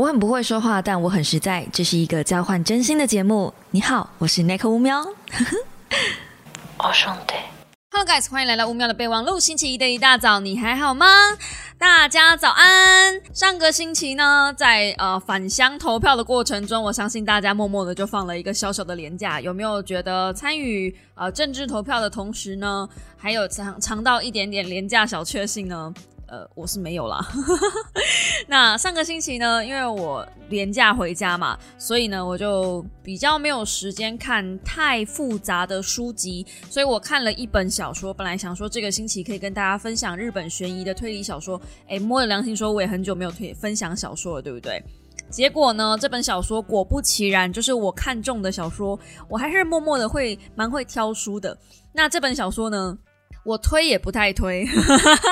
我很不会说话，但我很实在。这是一个交换真心的节目。你好，我是 Nick 乌喵。我兄弟，Hello guys，欢迎来到乌喵的备忘录。星期一的一大早，你还好吗？大家早安。上个星期呢，在呃返乡投票的过程中，我相信大家默默的就放了一个小小的廉假。有没有觉得参与呃政治投票的同时呢，还有尝尝到一点点廉价小确幸呢？呃，我是没有啦。那上个星期呢，因为我廉假回家嘛，所以呢，我就比较没有时间看太复杂的书籍，所以我看了一本小说。本来想说这个星期可以跟大家分享日本悬疑的推理小说，哎，摸着良心说，我也很久没有推分享小说了，对不对？结果呢，这本小说果不其然，就是我看中的小说。我还是默默的会蛮会挑书的。那这本小说呢？我推也不太推，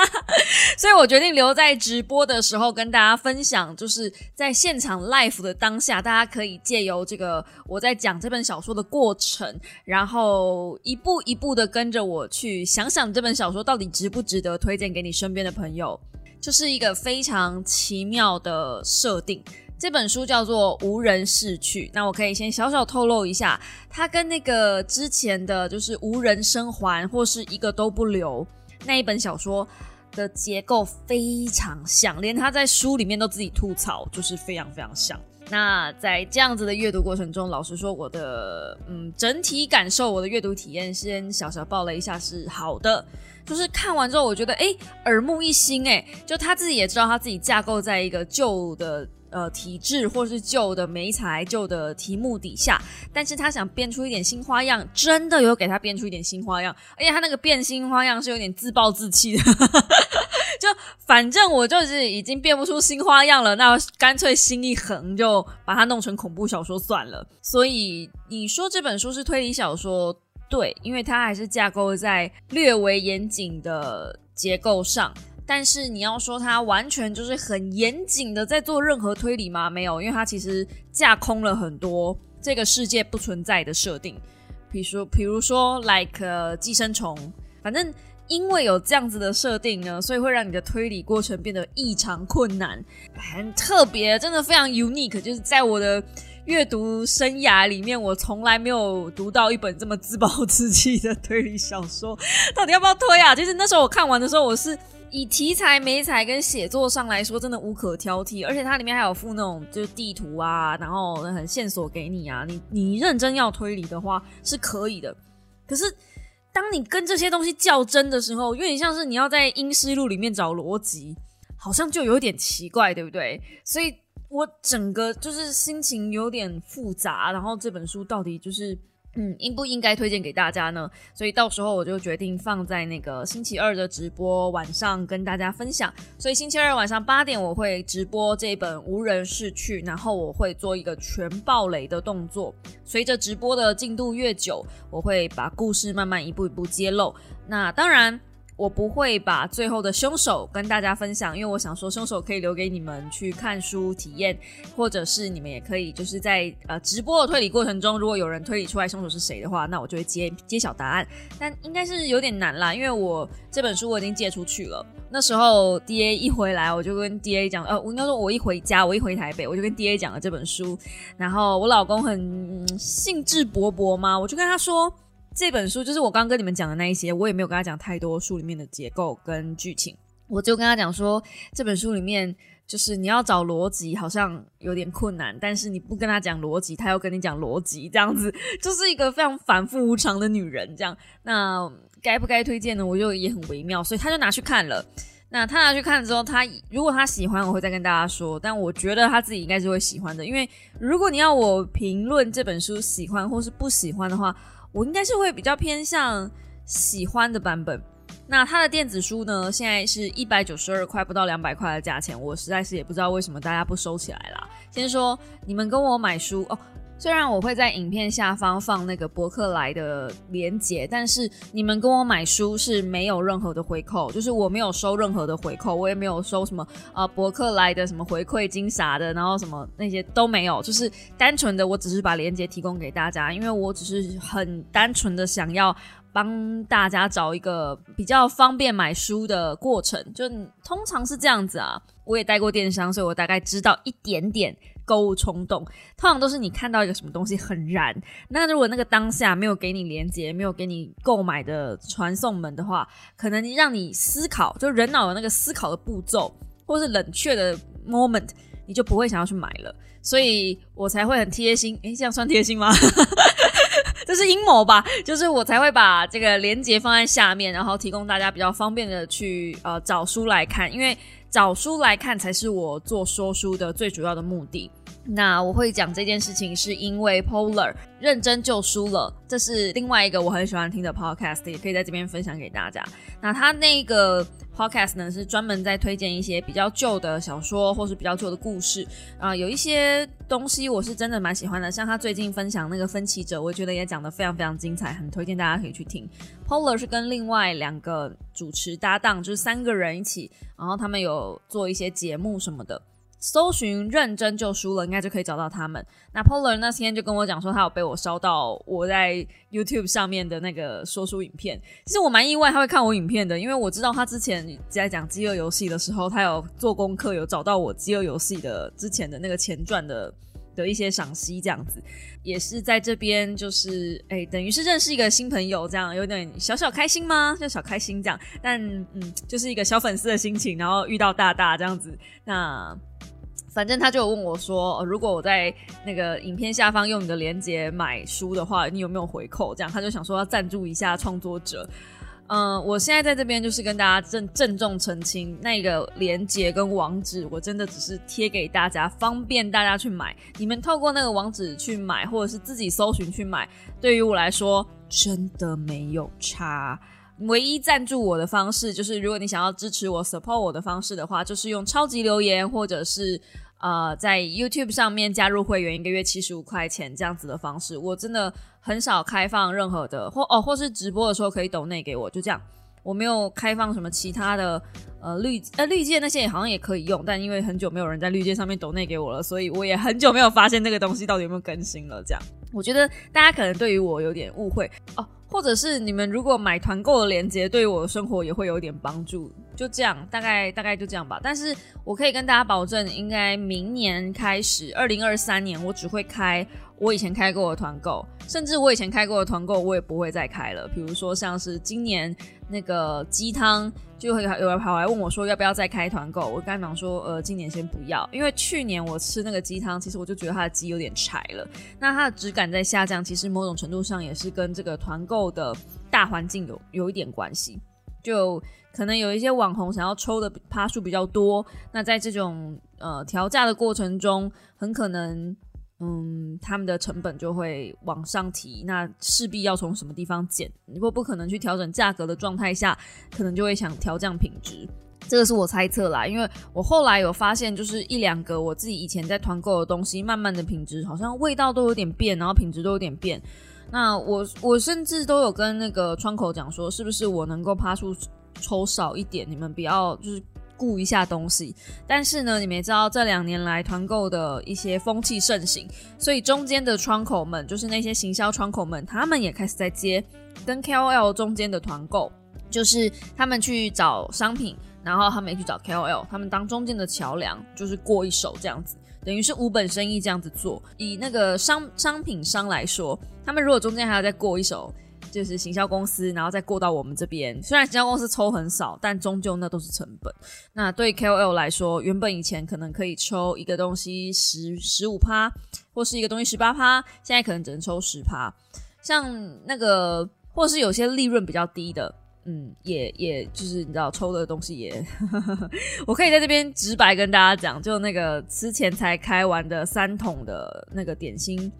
所以我决定留在直播的时候跟大家分享，就是在现场 live 的当下，大家可以借由这个我在讲这本小说的过程，然后一步一步的跟着我去想想这本小说到底值不值得推荐给你身边的朋友，就是一个非常奇妙的设定。这本书叫做《无人逝去》，那我可以先小小透露一下，它跟那个之前的就是《无人生还》或是一个都不留那一本小说的结构非常像，连他在书里面都自己吐槽，就是非常非常像。那在这样子的阅读过程中，老实说，我的嗯整体感受，我的阅读体验先小小报了一下是好的，就是看完之后我觉得哎耳目一新哎，就他自己也知道他自己架构在一个旧的。呃，体制或是旧的媒材、旧的题目底下，但是他想变出一点新花样，真的有给他变出一点新花样，而且他那个变新花样是有点自暴自弃的，就反正我就是已经变不出新花样了，那干脆心一横，就把它弄成恐怖小说算了。所以你说这本书是推理小说，对，因为它还是架构在略为严谨的结构上。但是你要说它完全就是很严谨的在做任何推理吗？没有，因为它其实架空了很多这个世界不存在的设定，比如说，比如说，like 寄生虫，反正因为有这样子的设定呢，所以会让你的推理过程变得异常困难，很特别，真的非常 unique，就是在我的阅读生涯里面，我从来没有读到一本这么自暴自弃的推理小说。到底要不要推啊？其实那时候我看完的时候，我是。以题材、美彩跟写作上来说，真的无可挑剔，而且它里面还有附那种就是地图啊，然后很线索给你啊，你你认真要推理的话是可以的。可是当你跟这些东西较真的时候，有点像是你要在英诗录里面找逻辑，好像就有点奇怪，对不对？所以我整个就是心情有点复杂，然后这本书到底就是。嗯，应不应该推荐给大家呢？所以到时候我就决定放在那个星期二的直播晚上跟大家分享。所以星期二晚上八点我会直播这本《无人逝去》，然后我会做一个全暴雷的动作。随着直播的进度越久，我会把故事慢慢一步一步揭露。那当然。我不会把最后的凶手跟大家分享，因为我想说凶手可以留给你们去看书体验，或者是你们也可以就是在呃直播的推理过程中，如果有人推理出来凶手是谁的话，那我就会揭揭晓答案。但应该是有点难啦，因为我这本书我已经借出去了。那时候 D A 一回来，我就跟 D A 讲，呃，我应该说我一回家，我一回台北，我就跟 D A 讲了这本书。然后我老公很兴致勃勃嘛，我就跟他说。这本书就是我刚跟你们讲的那一些，我也没有跟他讲太多书里面的结构跟剧情，我就跟他讲说，这本书里面就是你要找逻辑好像有点困难，但是你不跟他讲逻辑，他又跟你讲逻辑，这样子就是一个非常反复无常的女人。这样，那该不该推荐呢？我就也很微妙，所以他就拿去看了。那他拿去看之后，他如果他喜欢，我会再跟大家说。但我觉得他自己应该是会喜欢的，因为如果你要我评论这本书喜欢或是不喜欢的话。我应该是会比较偏向喜欢的版本。那它的电子书呢？现在是一百九十二块，不到两百块的价钱。我实在是也不知道为什么大家不收起来啦。先说你们跟我买书哦。虽然我会在影片下方放那个博客来的链接，但是你们跟我买书是没有任何的回扣，就是我没有收任何的回扣，我也没有收什么啊博客来的什么回馈金啥的，然后什么那些都没有，就是单纯的我只是把链接提供给大家，因为我只是很单纯的想要。帮大家找一个比较方便买书的过程，就通常是这样子啊。我也带过电商，所以我大概知道一点点购物冲动。通常都是你看到一个什么东西很燃，那如果那个当下没有给你连接，没有给你购买的传送门的话，可能让你思考，就人脑有那个思考的步骤，或是冷却的 moment，你就不会想要去买了。所以我才会很贴心，诶，这样算贴心吗？这是阴谋吧？就是我才会把这个连接放在下面，然后提供大家比较方便的去呃找书来看，因为找书来看才是我做说书的最主要的目的。那我会讲这件事情，是因为 Polar 认真就输了，这是另外一个我很喜欢听的 podcast，也可以在这边分享给大家。那他那个。Podcast 呢是专门在推荐一些比较旧的小说，或是比较旧的故事啊，有一些东西我是真的蛮喜欢的，像他最近分享那个分歧者，我觉得也讲得非常非常精彩，很推荐大家可以去听。Polar 是跟另外两个主持搭档，就是三个人一起，然后他们有做一些节目什么的。搜寻认真就输了，应该就可以找到他们。那 Polar 那天就跟我讲说，他有被我烧到我在 YouTube 上面的那个说书影片。其实我蛮意外他会看我影片的，因为我知道他之前在讲饥饿游戏的时候，他有做功课，有找到我饥饿游戏的之前的那个前传的的一些赏析，这样子也是在这边就是哎，等于是认识一个新朋友，这样有点小小开心吗？就小开心这样，但嗯，就是一个小粉丝的心情，然后遇到大大这样子，那。反正他就问我说，如果我在那个影片下方用你的链接买书的话，你有没有回扣？这样他就想说要赞助一下创作者。嗯，我现在在这边就是跟大家郑郑重澄清，那个链接跟网址，我真的只是贴给大家，方便大家去买。你们透过那个网址去买，或者是自己搜寻去买，对于我来说真的没有差。唯一赞助我的方式，就是如果你想要支持我、support 我的方式的话，就是用超级留言，或者是呃在 YouTube 上面加入会员，一个月七十五块钱这样子的方式。我真的很少开放任何的，或哦，或是直播的时候可以抖内给我，就这样。我没有开放什么其他的呃绿呃绿界那些好像也可以用，但因为很久没有人在绿界上面抖内给我了，所以我也很久没有发现这个东西到底有没有更新了。这样，我觉得大家可能对于我有点误会哦。或者是你们如果买团购的链接，对我的生活也会有一点帮助。就这样，大概大概就这样吧。但是我可以跟大家保证，应该明年开始，二零二三年，我只会开我以前开过的团购，甚至我以前开过的团购，我也不会再开了。比如说像是今年那个鸡汤。就会有人跑来问我说要不要再开团购？我刚讲说，呃，今年先不要，因为去年我吃那个鸡汤，其实我就觉得它的鸡有点柴了，那它的质感在下降，其实某种程度上也是跟这个团购的大环境有有一点关系，就可能有一些网红想要抽的趴数比较多，那在这种呃调价的过程中，很可能。嗯，他们的成本就会往上提，那势必要从什么地方减？如果不可能去调整价格的状态下，可能就会想调降品质。这个是我猜测啦，因为我后来有发现，就是一两个我自己以前在团购的东西，慢慢的品质好像味道都有点变，然后品质都有点变。那我我甚至都有跟那个窗口讲说，是不是我能够趴出抽少一点？你们不要就是。顾一下东西，但是呢，你们也知道这两年来团购的一些风气盛行，所以中间的窗口们，就是那些行销窗口们，他们也开始在接跟 KOL 中间的团购，就是他们去找商品，然后他们也去找 KOL，他们当中间的桥梁，就是过一手这样子，等于是无本生意这样子做。以那个商商品商来说，他们如果中间还要再过一手。就是行销公司，然后再过到我们这边。虽然行销公司抽很少，但终究那都是成本。那对 KOL 来说，原本以前可能可以抽一个东西十十五趴，或是一个东西十八趴，现在可能只能抽十趴。像那个，或是有些利润比较低的，嗯，也也就是你知道抽的东西也，我可以在这边直白跟大家讲，就那个之前才开完的三桶的那个点心。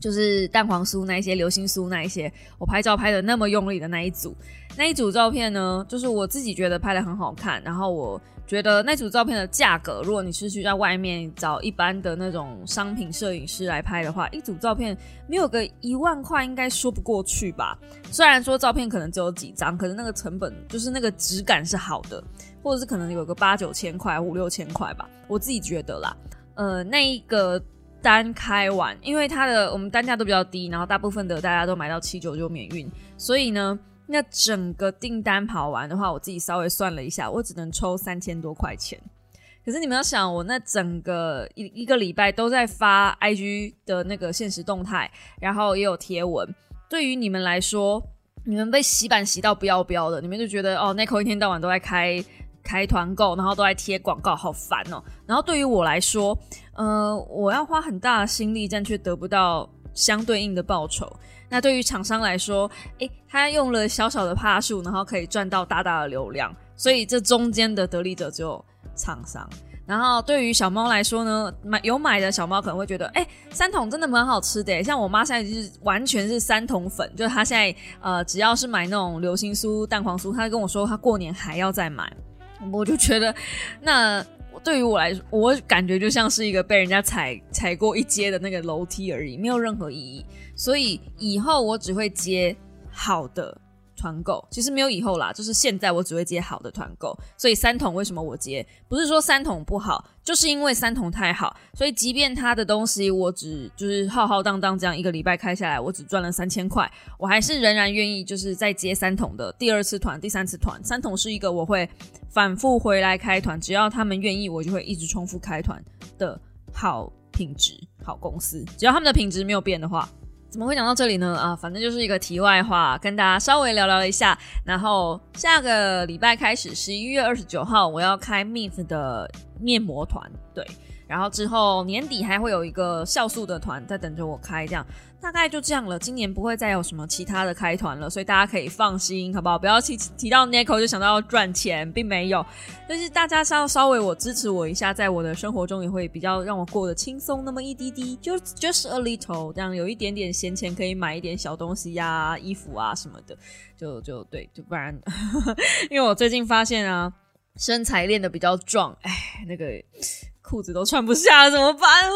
就是蛋黄酥那一些，流心酥那一些，我拍照拍的那么用力的那一组，那一组照片呢，就是我自己觉得拍的很好看。然后我觉得那组照片的价格，如果你是去在外面找一般的那种商品摄影师来拍的话，一组照片没有个一万块应该说不过去吧？虽然说照片可能只有几张，可是那个成本就是那个质感是好的，或者是可能有个八九千块、五六千块吧，我自己觉得啦。呃，那一个。单开完，因为它的我们单价都比较低，然后大部分的大家都买到七九就免运，所以呢，那整个订单跑完的话，我自己稍微算了一下，我只能抽三千多块钱。可是你们要想，我那整个一一个礼拜都在发 IG 的那个现实动态，然后也有贴文。对于你们来说，你们被洗版洗到不要不要的，你们就觉得哦 n i c o 一天到晚都在开开团购，然后都在贴广告，好烦哦。然后对于我来说，呃，我要花很大的心力，但却得不到相对应的报酬。那对于厂商来说，诶，他用了小小的帕数，然后可以赚到大大的流量，所以这中间的得利者只有厂商。然后对于小猫来说呢，买有买的小猫可能会觉得，哎，三桶真的蛮好吃的。像我妈现在就是完全是三桶粉，就是她现在呃，只要是买那种流心酥、蛋黄酥，她跟我说她过年还要再买。我就觉得，那对于我来说，我感觉就像是一个被人家踩踩过一阶的那个楼梯而已，没有任何意义。所以以后我只会接好的。团购其实没有以后啦，就是现在我只会接好的团购，所以三桶为什么我接？不是说三桶不好，就是因为三桶太好，所以即便他的东西我只就是浩浩荡荡这样一个礼拜开下来，我只赚了三千块，我还是仍然愿意就是再接三桶的第二次团、第三次团。三桶是一个我会反复回来开团，只要他们愿意，我就会一直重复开团的好品质好公司，只要他们的品质没有变的话。怎么会讲到这里呢？啊，反正就是一个题外话，跟大家稍微聊聊一下。然后下个礼拜开始，十一月二十九号，我要开 Mif 的面膜团，对。然后之后年底还会有一个酵素的团在等着我开，这样大概就这样了。今年不会再有什么其他的开团了，所以大家可以放心，好不好？不要提提到 Nico 就想到要赚钱，并没有。就是大家稍稍微我支持我一下，在我的生活中也会比较让我过得轻松那么一滴滴，就 just a little，这样有一点点闲钱可以买一点小东西呀、衣服啊什么的，就就对，就不然，因为我最近发现啊，身材练得比较壮，哎，那个。裤子都穿不下了，怎么办？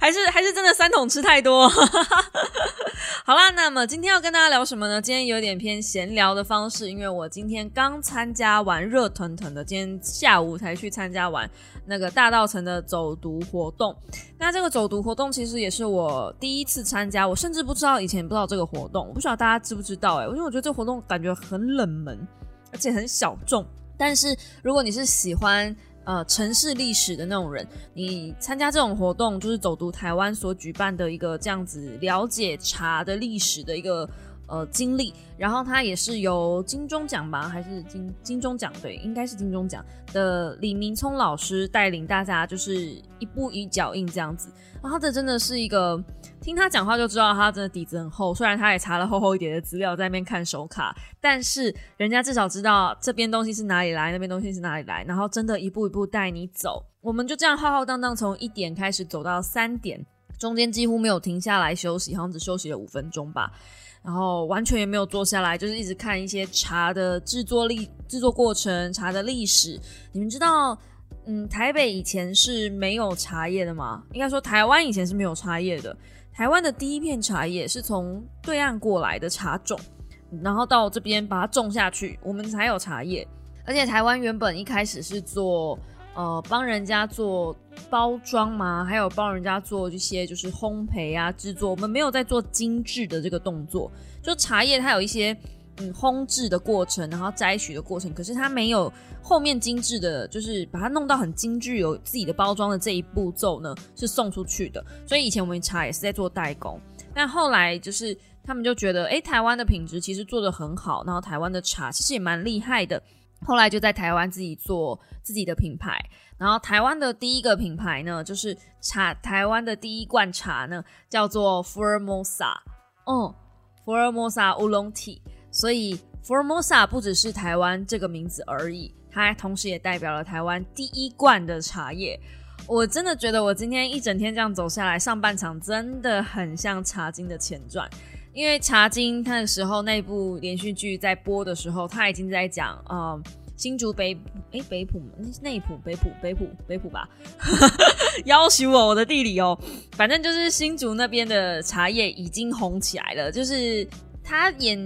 还是还是真的三桶吃太多。好啦，那么今天要跟大家聊什么呢？今天有点偏闲聊的方式，因为我今天刚参加完热腾腾的，今天下午才去参加完那个大道城的走读活动。那这个走读活动其实也是我第一次参加，我甚至不知道以前不知道这个活动，我不知道大家知不知道哎，因为我觉得这个活动感觉很冷门，而且很小众。但是如果你是喜欢呃城市历史的那种人，你参加这种活动，就是走读台湾所举办的一个这样子了解茶的历史的一个呃经历。然后它也是由金钟奖吧，还是金金钟奖？对，应该是金钟奖的李明聪老师带领大家，就是一步一脚印这样子。然后这真的是一个。听他讲话就知道他真的底子很厚，虽然他也查了厚厚一点的资料在那边看手卡，但是人家至少知道这边东西是哪里来，那边东西是哪里来，然后真的一步一步带你走。我们就这样浩浩荡荡从一点开始走到三点，中间几乎没有停下来休息，好像只休息了五分钟吧，然后完全也没有坐下来，就是一直看一些茶的制作历、制作过程、茶的历史。你们知道，嗯，台北以前是没有茶叶的吗？应该说台湾以前是没有茶叶的。台湾的第一片茶叶是从对岸过来的茶种，然后到这边把它种下去，我们才有茶叶。而且台湾原本一开始是做呃帮人家做包装嘛，还有帮人家做一些就是烘焙啊制作，我们没有在做精致的这个动作。就茶叶它有一些。嗯，烘制的过程，然后摘取的过程，可是它没有后面精致的，就是把它弄到很精致，有自己的包装的这一步骤呢，是送出去的。所以以前我们茶也是在做代工，但后来就是他们就觉得，哎，台湾的品质其实做的很好，然后台湾的茶其实也蛮厉害的。后来就在台湾自己做自己的品牌，然后台湾的第一个品牌呢，就是茶台湾的第一罐茶呢，叫做福尔摩沙，嗯，福尔摩沙乌龙体。所以，Formosa 不只是台湾这个名字而已，它同时也代表了台湾第一罐的茶叶。我真的觉得，我今天一整天这样走下来，上半场真的很像《茶经》的前传。因为《茶经》那个时候那部连续剧在播的时候，他已经在讲，呃，新竹北，哎，北浦，内浦，北浦，北浦，北浦吧，要求我我的地理哦，反正就是新竹那边的茶叶已经红起来了，就是。他演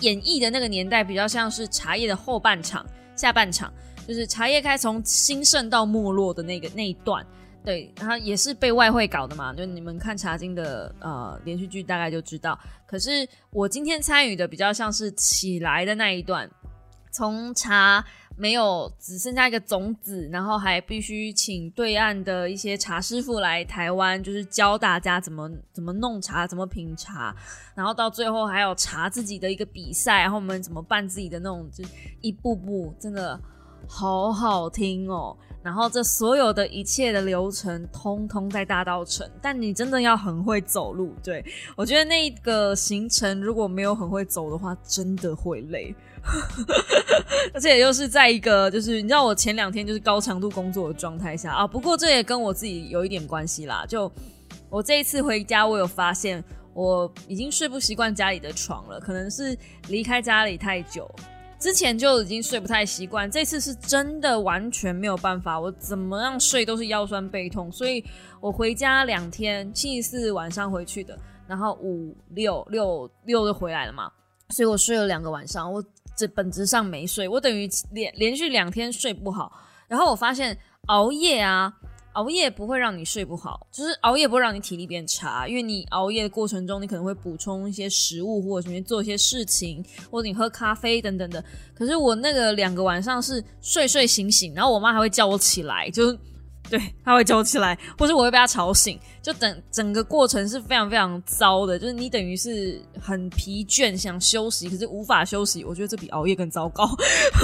演绎的那个年代比较像是茶叶的后半场、下半场，就是茶叶开从兴盛到没落的那个那一段。对，然后也是被外汇搞的嘛，就你们看《茶经》的呃连续剧大概就知道。可是我今天参与的比较像是起来的那一段，从茶没有只剩下一个种子，然后还必须请对岸的一些茶师傅来台湾，就是教大家怎么怎么弄茶，怎么品茶，然后到最后还有茶自己的一个比赛，然后我们怎么办自己的那种，就一步步真的好好听哦。然后这所有的一切的流程，通通在大道城。但你真的要很会走路，对我觉得那个行程如果没有很会走的话，真的会累。而且又是在一个就是你知道我前两天就是高强度工作的状态下啊。不过这也跟我自己有一点关系啦。就我这一次回家，我有发现我已经睡不习惯家里的床了，可能是离开家里太久。之前就已经睡不太习惯，这次是真的完全没有办法，我怎么样睡都是腰酸背痛，所以我回家两天，星期四晚上回去的，然后五六六六就回来了嘛，所以我睡了两个晚上，我这本质上没睡，我等于连连续两天睡不好，然后我发现熬夜啊。熬夜不会让你睡不好，就是熬夜不会让你体力变差，因为你熬夜的过程中，你可能会补充一些食物，或者什么做一些事情，或者你喝咖啡等等的。可是我那个两个晚上是睡睡醒醒，然后我妈还会叫我起来，就是对，她会叫我起来，或者我会被她吵醒，就整整个过程是非常非常糟的，就是你等于是很疲倦，想休息，可是无法休息。我觉得这比熬夜更糟糕。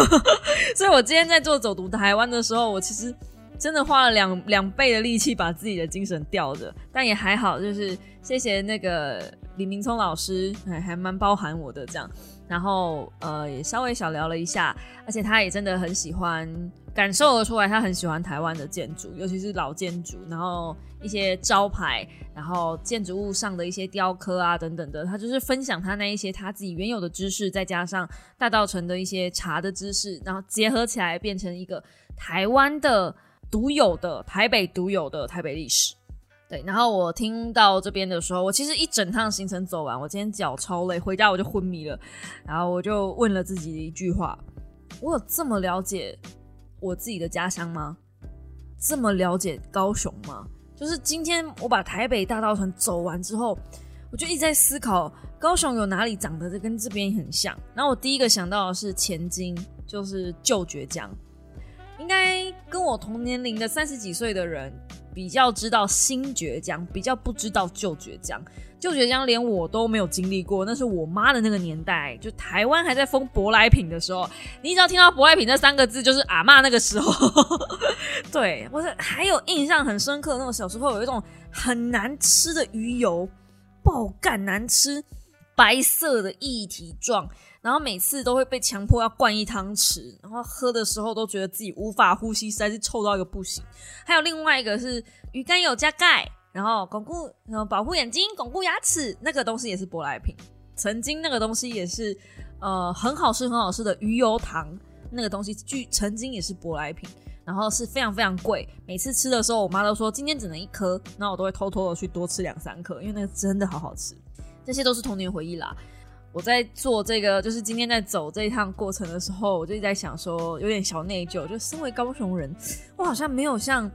所以我今天在做走读台湾的时候，我其实。真的花了两两倍的力气把自己的精神吊着，但也还好，就是谢谢那个李明聪老师，还还蛮包含我的这样，然后呃也稍微小聊了一下，而且他也真的很喜欢，感受得出来他很喜欢台湾的建筑，尤其是老建筑，然后一些招牌，然后建筑物上的一些雕刻啊等等的，他就是分享他那一些他自己原有的知识，再加上大道城的一些茶的知识，然后结合起来变成一个台湾的。独有的台北独有的台北历史，对。然后我听到这边的时候，我其实一整趟行程走完，我今天脚超累，回家我就昏迷了。然后我就问了自己一句话：我有这么了解我自己的家乡吗？这么了解高雄吗？就是今天我把台北大道城走完之后，我就一直在思考高雄有哪里长得跟这边很像。然后我第一个想到的是前金，就是旧爵江。应该跟我同年龄的三十几岁的人比较知道新倔江，比较不知道旧倔江。旧倔江连我都没有经历过，那是我妈的那个年代，就台湾还在封舶来品的时候。你只要听到舶来品这三个字，就是阿妈那个时候。对，我是还有印象很深刻，那种小时候有一种很难吃的鱼油，爆干难吃，白色的液体状。然后每次都会被强迫要灌一汤匙，然后喝的时候都觉得自己无法呼吸，实在是臭到一个不行。还有另外一个是鱼肝油加钙，然后巩固、保护眼睛、巩固牙齿，那个东西也是舶来品。曾经那个东西也是呃很好吃、很好吃的鱼油糖，那个东西据曾经也是舶来品，然后是非常非常贵。每次吃的时候，我妈都说今天只能一颗，那我都会偷偷的去多吃两三颗，因为那个真的好好吃。这些都是童年回忆啦。我在做这个，就是今天在走这一趟过程的时候，我就一直在想说，有点小内疚。就身为高雄人，我好像没有像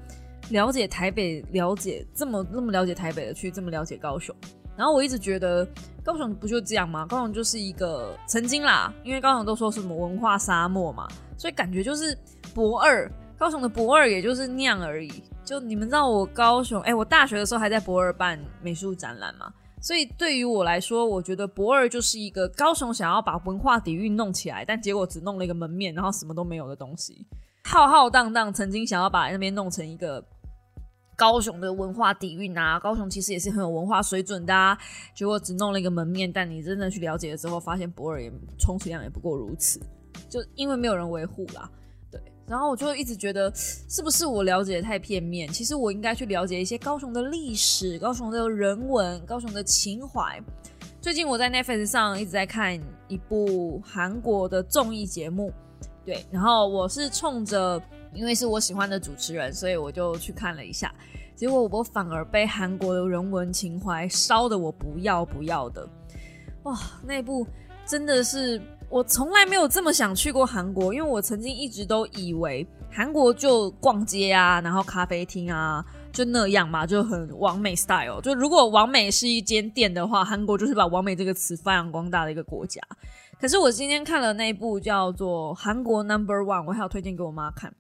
了解台北、了解这么那么了解台北的去这么了解高雄。然后我一直觉得高雄不就这样吗？高雄就是一个曾经啦，因为高雄都说什么文化沙漠嘛，所以感觉就是博二。高雄的博二也就是那样而已。就你们知道我高雄，哎，我大学的时候还在博二办美术展览嘛。所以对于我来说，我觉得博尔就是一个高雄想要把文化底蕴弄起来，但结果只弄了一个门面，然后什么都没有的东西。浩浩荡荡，曾经想要把那边弄成一个高雄的文化底蕴啊，高雄其实也是很有文化水准的，啊，结果只弄了一个门面。但你真的去了解了之后，发现博尔也充其量也不过如此，就因为没有人维护啦。然后我就一直觉得，是不是我了解的太片面？其实我应该去了解一些高雄的历史、高雄的人文、高雄的情怀。最近我在 Netflix 上一直在看一部韩国的综艺节目，对，然后我是冲着因为是我喜欢的主持人，所以我就去看了一下。结果我反而被韩国的人文情怀烧的我不要不要的，哇，那部真的是。我从来没有这么想去过韩国，因为我曾经一直都以为韩国就逛街啊，然后咖啡厅啊，就那样嘛，就很完美 style。就如果完美是一间店的话，韩国就是把完美这个词发扬光大的一个国家。可是我今天看了那部叫做《韩国 Number One》，我还要推荐给我妈看，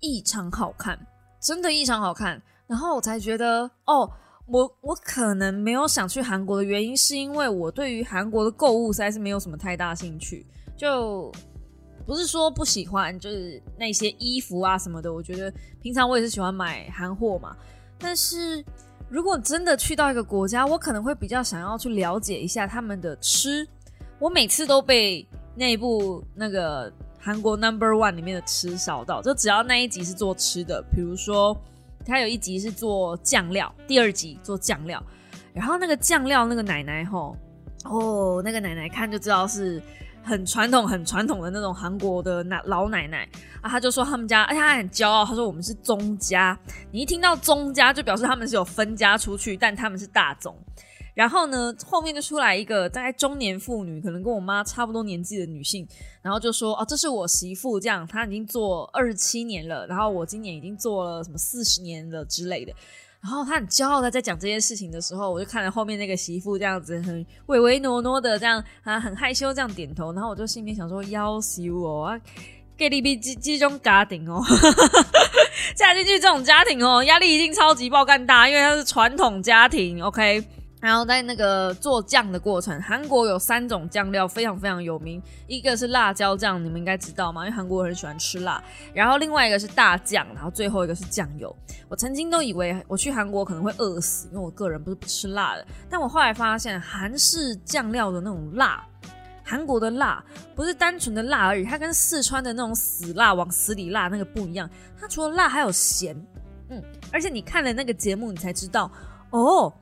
异常好看，真的异常好看。然后我才觉得，哦，我我可能没有想去韩国的原因，是因为我对于韩国的购物实在是没有什么太大兴趣。就不是说不喜欢，就是那些衣服啊什么的，我觉得平常我也是喜欢买韩货嘛。但是如果真的去到一个国家，我可能会比较想要去了解一下他们的吃。我每次都被那部那个韩国 Number One 里面的吃烧到，就只要那一集是做吃的，比如说他有一集是做酱料，第二集做酱料，然后那个酱料那个奶奶吼，哦，那个奶奶看就知道是很传统、很传统的那种韩国的奶老奶奶。啊，他就说他们家，而且他很骄傲，他说我们是宗家，你一听到宗家就表示他们是有分家出去，但他们是大宗。然后呢，后面就出来一个大概中年妇女，可能跟我妈差不多年纪的女性，然后就说：“哦，这是我媳妇，这样她已经做二十七年了，然后我今年已经做了什么四十年了之类的。”然后她很骄傲的在讲这件事情的时候，我就看着后面那个媳妇这样子很唯唯诺诺的这样啊，很害羞这样点头，然后我就心里面想说：“要死我啊！给你比这这种家庭哦，嫁进去这种家庭哦，压力一定超级爆干大，因为它是传统家庭，OK。”然后在那个做酱的过程，韩国有三种酱料非常非常有名，一个是辣椒酱，你们应该知道吗？因为韩国很喜欢吃辣。然后另外一个是大酱，然后最后一个是酱油。我曾经都以为我去韩国可能会饿死，因为我个人不是不吃辣的。但我后来发现，韩式酱料的那种辣，韩国的辣不是单纯的辣而已，它跟四川的那种死辣往死里辣那个不一样。它除了辣还有咸，嗯，而且你看了那个节目，你才知道哦。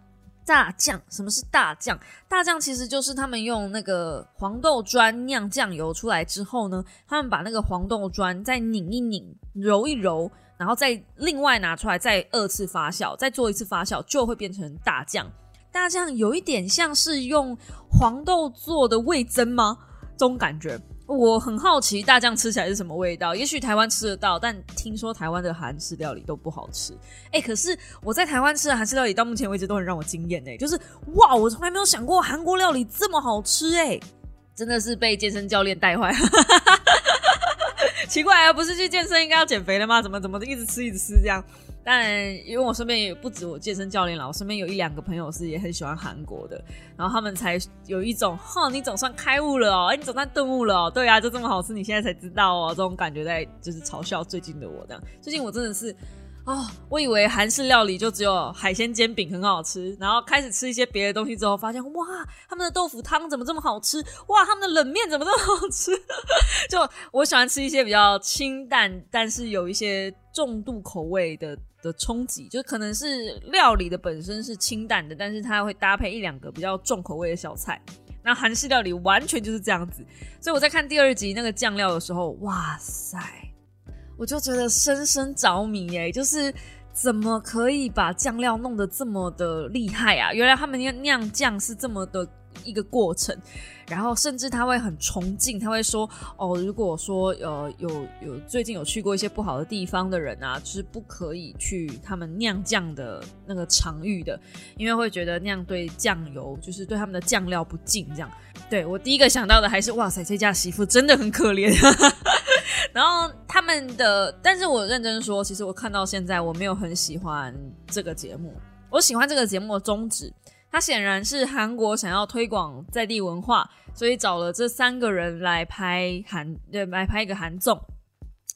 大酱，什么是大酱？大酱其实就是他们用那个黄豆砖酿酱油出来之后呢，他们把那个黄豆砖再拧一拧、揉一揉，然后再另外拿出来再二次发酵，再做一次发酵，就会变成大酱。大酱有一点像是用黄豆做的味增吗？这种感觉。我很好奇大酱吃起来是什么味道，也许台湾吃得到，但听说台湾的韩式料理都不好吃。哎，可是我在台湾吃的韩式料理到目前为止都很让我惊艳哎，就是哇，我从来没有想过韩国料理这么好吃哎，真的是被健身教练带坏。奇怪啊，不是去健身应该要减肥了吗？怎么怎么一直吃一直吃这样？但因为我身边也不止我健身教练了，我身边有一两个朋友是也很喜欢韩国的，然后他们才有一种，哈，你总算开悟了哦，哎，你总算顿悟了哦，对啊，就这么好吃，你现在才知道哦，这种感觉在就是嘲笑最近的我这样，最近我真的是。哦，我以为韩式料理就只有海鲜煎饼很好吃，然后开始吃一些别的东西之后，发现哇，他们的豆腐汤怎么这么好吃？哇，他们的冷面怎么这么好吃？就我喜欢吃一些比较清淡，但是有一些重度口味的的冲击，就可能是料理的本身是清淡的，但是它会搭配一两个比较重口味的小菜。那韩式料理完全就是这样子，所以我在看第二集那个酱料的时候，哇塞！我就觉得深深着迷哎，就是怎么可以把酱料弄得这么的厉害啊？原来他们酿酿酱是这么的一个过程，然后甚至他会很崇敬，他会说哦，如果说呃有有最近有去过一些不好的地方的人啊，就是不可以去他们酿酱的那个场域的，因为会觉得那样对酱油就是对他们的酱料不敬。这样，对我第一个想到的还是哇塞，这家媳妇真的很可怜。然后他们的，但是我认真说，其实我看到现在我没有很喜欢这个节目。我喜欢这个节目的宗旨，他显然是韩国想要推广在地文化，所以找了这三个人来拍韩，对，来拍一个韩综，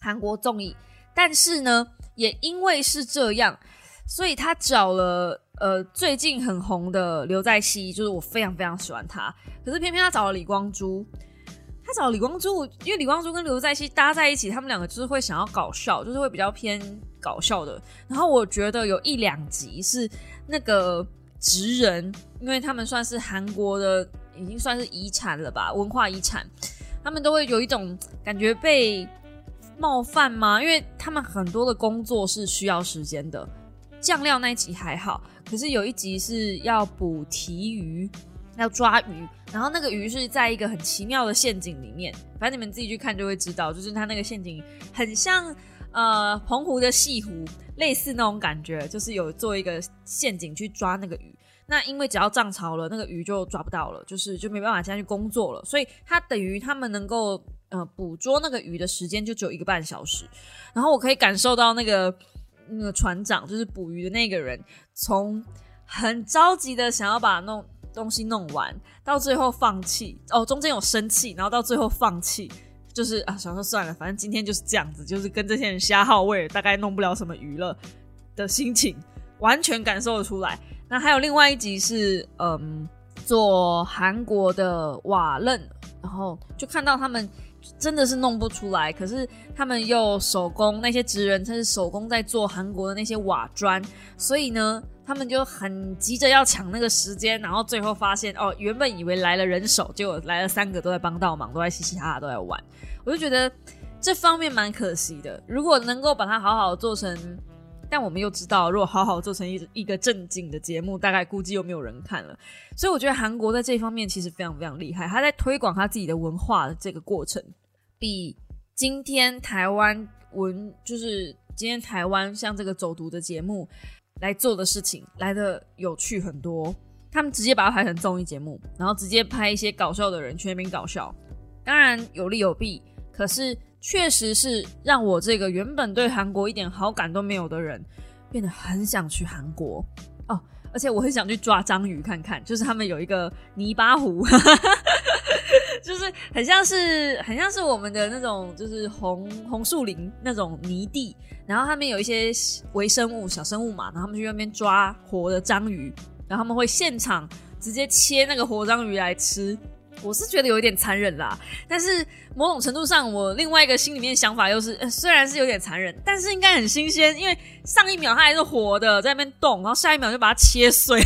韩国综艺。但是呢，也因为是这样，所以他找了呃最近很红的刘在熙，就是我非常非常喜欢他，可是偏偏他找了李光洙。他找李光洙，因为李光洙跟刘在熙搭在一起，他们两个就是会想要搞笑，就是会比较偏搞笑的。然后我觉得有一两集是那个职人，因为他们算是韩国的，已经算是遗产了吧，文化遗产。他们都会有一种感觉被冒犯吗？因为他们很多的工作是需要时间的。酱料那一集还好，可是有一集是要捕提鱼。要抓鱼，然后那个鱼是在一个很奇妙的陷阱里面，反正你们自己去看就会知道，就是它那个陷阱很像呃澎湖的西湖，类似那种感觉，就是有做一个陷阱去抓那个鱼。那因为只要涨潮了，那个鱼就抓不到了，就是就没办法下去工作了，所以它等于他们能够呃捕捉那个鱼的时间就只有一个半小时。然后我可以感受到那个那个船长，就是捕鱼的那个人，从很着急的想要把弄东西弄完，到最后放弃哦，中间有生气，然后到最后放弃，就是啊，想说算了，反正今天就是这样子，就是跟这些人瞎耗位，大概弄不了什么娱乐的心情，完全感受得出来。那还有另外一集是，嗯，做韩国的瓦楞，然后就看到他们真的是弄不出来，可是他们又手工，那些职人他是手工在做韩国的那些瓦砖，所以呢，他们就很急着要抢那个时间，然后最后发现，哦，原本以为来了人手，结果来了三个都在帮倒忙，都在嘻嘻哈哈都在玩，我就觉得这方面蛮可惜的，如果能够把它好好做成。但我们又知道，如果好好做成一一个正经的节目，大概估计又没有人看了。所以我觉得韩国在这方面其实非常非常厉害，他在推广他自己的文化的这个过程，比今天台湾文就是今天台湾像这个走读的节目来做的事情来的有趣很多。他们直接把它拍成综艺节目，然后直接拍一些搞笑的人去那边搞笑，当然有利有弊，可是。确实是让我这个原本对韩国一点好感都没有的人，变得很想去韩国哦，而且我很想去抓章鱼看看，就是他们有一个泥巴湖，就是很像是很像是我们的那种就是红红树林那种泥地，然后他们有一些微生物小生物嘛，然后他们去那边抓活的章鱼，然后他们会现场直接切那个活章鱼来吃。我是觉得有一点残忍啦，但是某种程度上，我另外一个心里面想法又是，虽然是有点残忍，但是应该很新鲜，因为上一秒它还是活的在那边动，然后下一秒就把它切碎。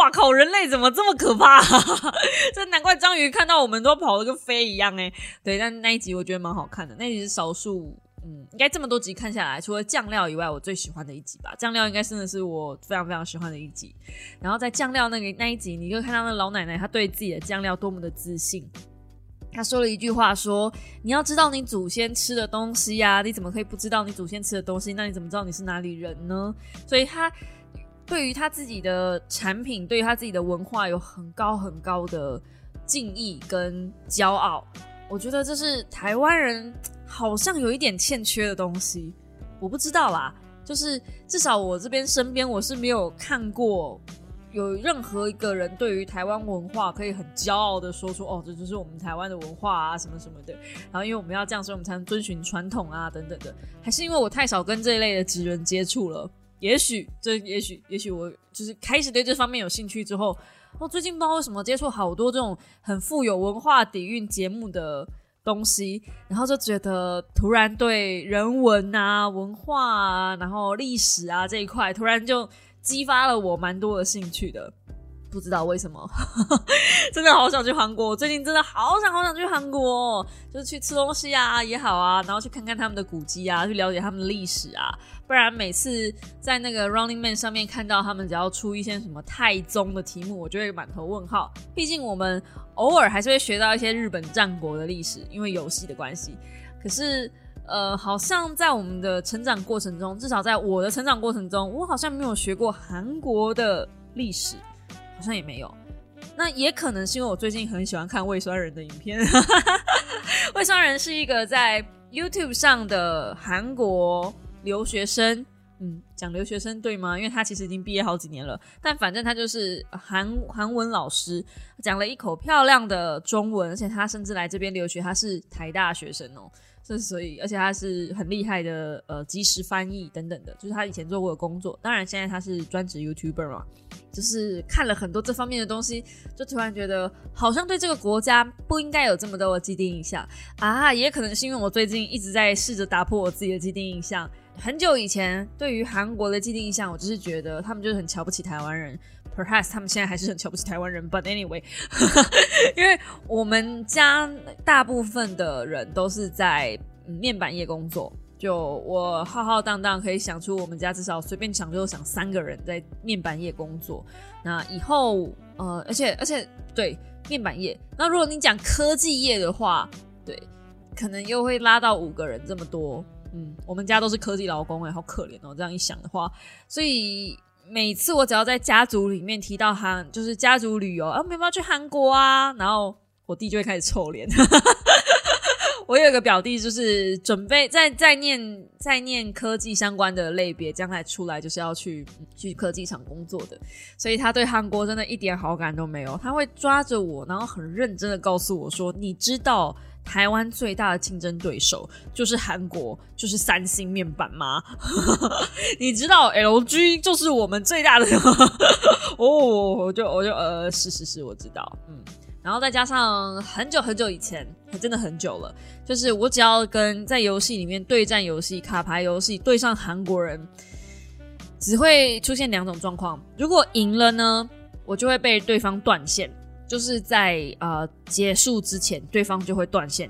哇靠！人类怎么这么可怕？这难怪章鱼看到我们都跑得跟飞一样哎。对，但那一集我觉得蛮好看的，那集是少数。嗯，应该这么多集看下来，除了酱料以外，我最喜欢的一集吧。酱料应该真的是我非常非常喜欢的一集。然后在酱料那个那一集，你就看到那老奶奶，她对自己的酱料多么的自信。她说了一句话，说：“你要知道你祖先吃的东西呀，你怎么可以不知道你祖先吃的东西？那你怎么知道你是哪里人呢？”所以她对于他自己的产品，对于他自己的文化，有很高很高的敬意跟骄傲。我觉得这是台湾人。好像有一点欠缺的东西，我不知道啦。就是至少我这边身边我是没有看过有任何一个人对于台湾文化可以很骄傲的说出哦，这就是我们台湾的文化啊，什么什么的。然后因为我们要这样，所以我们才能遵循传统啊，等等的。还是因为我太少跟这一类的职人接触了？也许这，也许，也许我就是开始对这方面有兴趣之后，我最近不知道为什么接触好多这种很富有文化底蕴节目的。东西，然后就觉得突然对人文啊、文化啊、然后历史啊这一块，突然就激发了我蛮多的兴趣的。不知道为什么，真的好想去韩国。最近真的好想好想去韩国，就是去吃东西啊也好啊，然后去看看他们的古迹啊，去了解他们的历史啊。不然每次在那个 Running Man 上面看到他们只要出一些什么太宗的题目，我就会满头问号。毕竟我们偶尔还是会学到一些日本战国的历史，因为游戏的关系。可是呃，好像在我们的成长过程中，至少在我的成长过程中，我好像没有学过韩国的历史。好像也没有，那也可能是因为我最近很喜欢看魏酸人的影片。魏 酸人是一个在 YouTube 上的韩国留学生，嗯，讲留学生对吗？因为他其实已经毕业好几年了，但反正他就是韩韩文老师，讲了一口漂亮的中文，而且他甚至来这边留学，他是台大学生哦。这所以，而且他是很厉害的，呃，即时翻译等等的，就是他以前做过的工作。当然，现在他是专职 YouTuber 嘛，就是看了很多这方面的东西，就突然觉得好像对这个国家不应该有这么多的既定印象啊。也可能是因为我最近一直在试着打破我自己的既定印象。很久以前，对于韩国的既定印象，我就是觉得他们就是很瞧不起台湾人。Perhaps 他们现在还是很瞧不起台湾人，But anyway，因为我们家大部分的人都是在面板业工作，就我浩浩荡荡可以想出我们家至少随便想就想三个人在面板业工作。那以后呃，而且而且对面板业，那如果你讲科技业的话，对可能又会拉到五个人这么多。嗯，我们家都是科技劳工哎，好可怜哦。这样一想的话，所以每次我只要在家族里面提到韩，就是家族旅游啊，没有去韩国啊，然后我弟就会开始臭脸。我有一个表弟，就是准备在在念在念科技相关的类别，将来出来就是要去去科技厂工作的，所以他对韩国真的一点好感都没有。他会抓着我，然后很认真的告诉我说：“你知道台湾最大的竞争对手就是韩国，就是三星面板吗？你知道 LG 就是我们最大的？哦，我就我就呃，是是是，我知道，嗯。”然后再加上很久很久以前，真的很久了。就是我只要跟在游戏里面对战游戏、卡牌游戏对上韩国人，只会出现两种状况。如果赢了呢，我就会被对方断线，就是在呃结束之前，对方就会断线，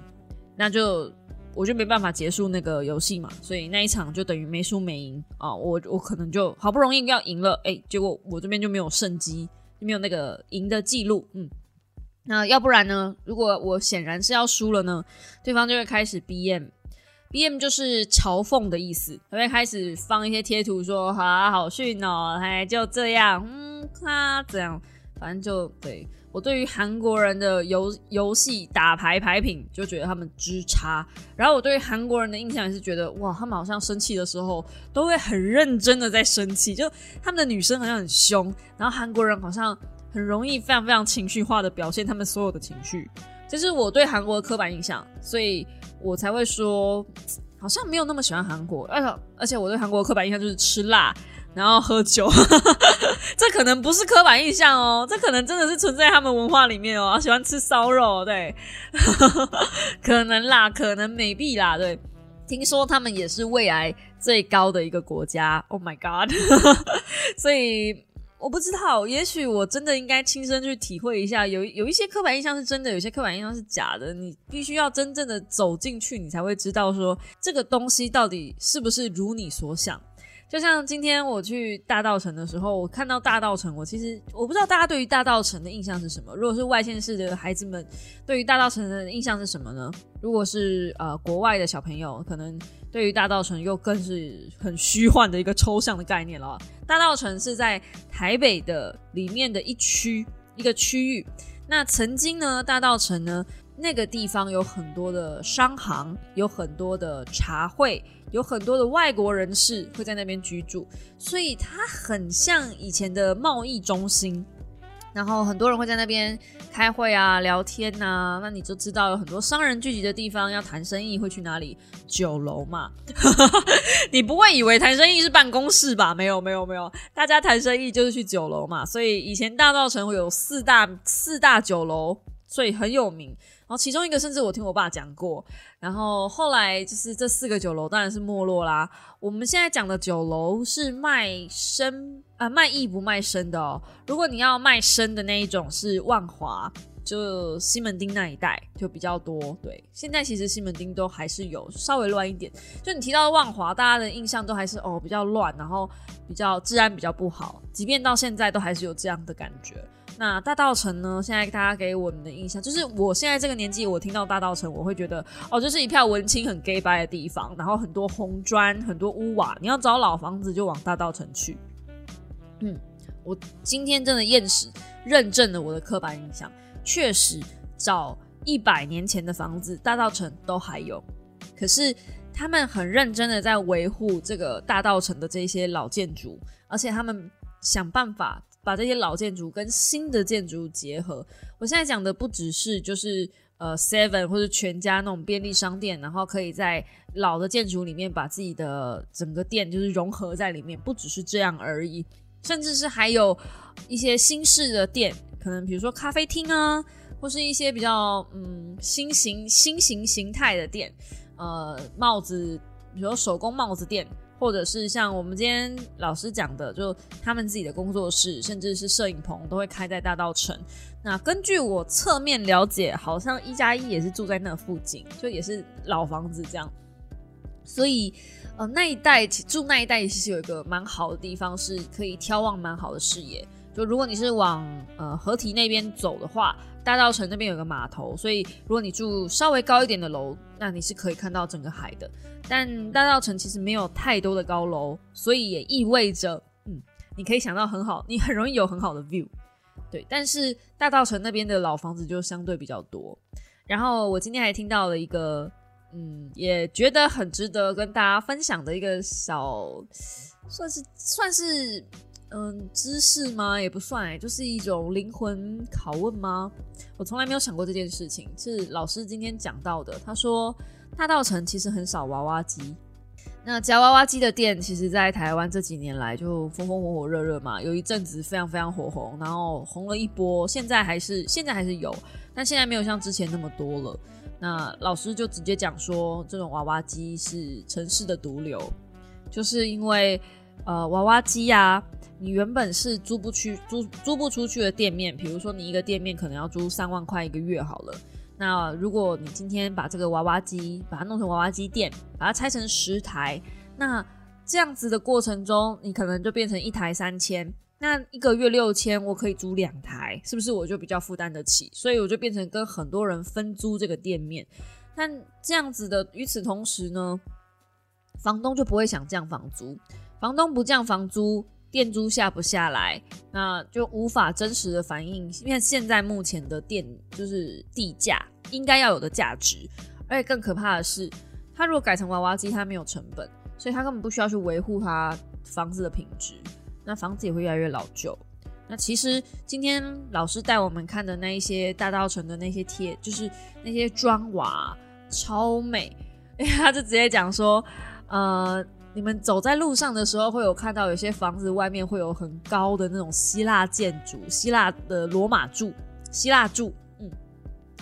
那就我就没办法结束那个游戏嘛。所以那一场就等于没输没赢啊。我我可能就好不容易要赢了，哎，结果我这边就没有胜机，就没有那个赢的记录，嗯。那要不然呢？如果我显然是要输了呢，对方就会开始 B M，B M 就是嘲讽的意思，他会开始放一些贴图说：“好好逊哦，哎，就这样，嗯，他这样，反正就对我对于韩国人的游游戏打牌牌品就觉得他们之差，然后我对韩国人的印象也是觉得哇，他们好像生气的时候都会很认真的在生气，就他们的女生好像很凶，然后韩国人好像。很容易非常非常情绪化的表现他们所有的情绪，这是我对韩国的刻板印象，所以我才会说好像没有那么喜欢韩国。而且而且我对韩国的刻板印象就是吃辣，然后喝酒，这可能不是刻板印象哦，这可能真的是存在他们文化里面哦，喜欢吃烧肉，对，可能啦，可能美币啦，对，听说他们也是胃癌最高的一个国家，Oh my God，所以。我不知道，也许我真的应该亲身去体会一下。有有一些刻板印象是真的，有些刻板印象是假的。你必须要真正的走进去，你才会知道说这个东西到底是不是如你所想。就像今天我去大道城的时候，我看到大道城，我其实我不知道大家对于大道城的印象是什么。如果是外县市的孩子们，对于大道城的印象是什么呢？如果是呃国外的小朋友，可能对于大道城又更是很虚幻的一个抽象的概念了。大道城是在台北的里面的一区一个区域。那曾经呢，大道城呢那个地方有很多的商行，有很多的茶会。有很多的外国人士会在那边居住，所以它很像以前的贸易中心。然后很多人会在那边开会啊、聊天呐。那你就知道有很多商人聚集的地方，要谈生意会去哪里？酒楼嘛。你不会以为谈生意是办公室吧？没有，没有，没有。大家谈生意就是去酒楼嘛。所以以前大稻城会有四大四大酒楼，所以很有名。然后其中一个甚至我听我爸讲过，然后后来就是这四个酒楼当然是没落啦。我们现在讲的酒楼是卖生啊卖艺不卖身的哦。如果你要卖身的那一种是万华，就西门町那一带就比较多。对，现在其实西门町都还是有稍微乱一点。就你提到万华，大家的印象都还是哦比较乱，然后比较治安比较不好。即便到现在都还是有这样的感觉。那大道城呢？现在大家给我们的印象就是，我现在这个年纪，我听到大道城，我会觉得哦，就是一票文青很 gay 白的地方，然后很多红砖，很多屋瓦。你要找老房子，就往大道城去。嗯，我今天真的验识认证了我的刻板印象，确实找一百年前的房子，大道城都还有。可是他们很认真的在维护这个大道城的这些老建筑，而且他们想办法。把这些老建筑跟新的建筑结合。我现在讲的不只是就是呃 Seven 或者全家那种便利商店，然后可以在老的建筑里面把自己的整个店就是融合在里面，不只是这样而已，甚至是还有一些新式的店，可能比如说咖啡厅啊，或是一些比较嗯新型新型形态的店，呃帽子，比如手工帽子店。或者是像我们今天老师讲的，就他们自己的工作室，甚至是摄影棚，都会开在大道城。那根据我侧面了解，好像一加一也是住在那附近，就也是老房子这样。所以，呃，那一带住那一带其实有一个蛮好的地方，是可以眺望蛮好的视野。就如果你是往呃河堤那边走的话，大道城那边有个码头，所以如果你住稍微高一点的楼，那你是可以看到整个海的。但大道城其实没有太多的高楼，所以也意味着，嗯，你可以想到很好，你很容易有很好的 view。对，但是大道城那边的老房子就相对比较多。然后我今天还听到了一个，嗯，也觉得很值得跟大家分享的一个小，算是算是。嗯，知识吗？也不算哎，就是一种灵魂拷问吗？我从来没有想过这件事情，是老师今天讲到的。他说，大道城其实很少娃娃机。那夹娃娃机的店，其实在台湾这几年来就风风火火热热嘛，有一阵子非常非常火红，然后红了一波，现在还是现在还是有，但现在没有像之前那么多了。那老师就直接讲说，这种娃娃机是城市的毒瘤，就是因为呃娃娃机呀。你原本是租不去、租租不出去的店面，比如说你一个店面可能要租三万块一个月好了。那如果你今天把这个娃娃机把它弄成娃娃机店，把它拆成十台，那这样子的过程中，你可能就变成一台三千，那一个月六千，我可以租两台，是不是我就比较负担得起？所以我就变成跟很多人分租这个店面。但这样子的，与此同时呢，房东就不会想降房租，房东不降房租。店租下不下来，那就无法真实的反映，因为现在目前的店就是地价应该要有的价值，而且更可怕的是，他如果改成娃娃机，他没有成本，所以他根本不需要去维护他房子的品质，那房子也会越来越老旧。那其实今天老师带我们看的那一些大道城的那些贴，就是那些砖瓦超美，他就直接讲说，呃。你们走在路上的时候，会有看到有些房子外面会有很高的那种希腊建筑，希腊的罗马柱、希腊柱，嗯，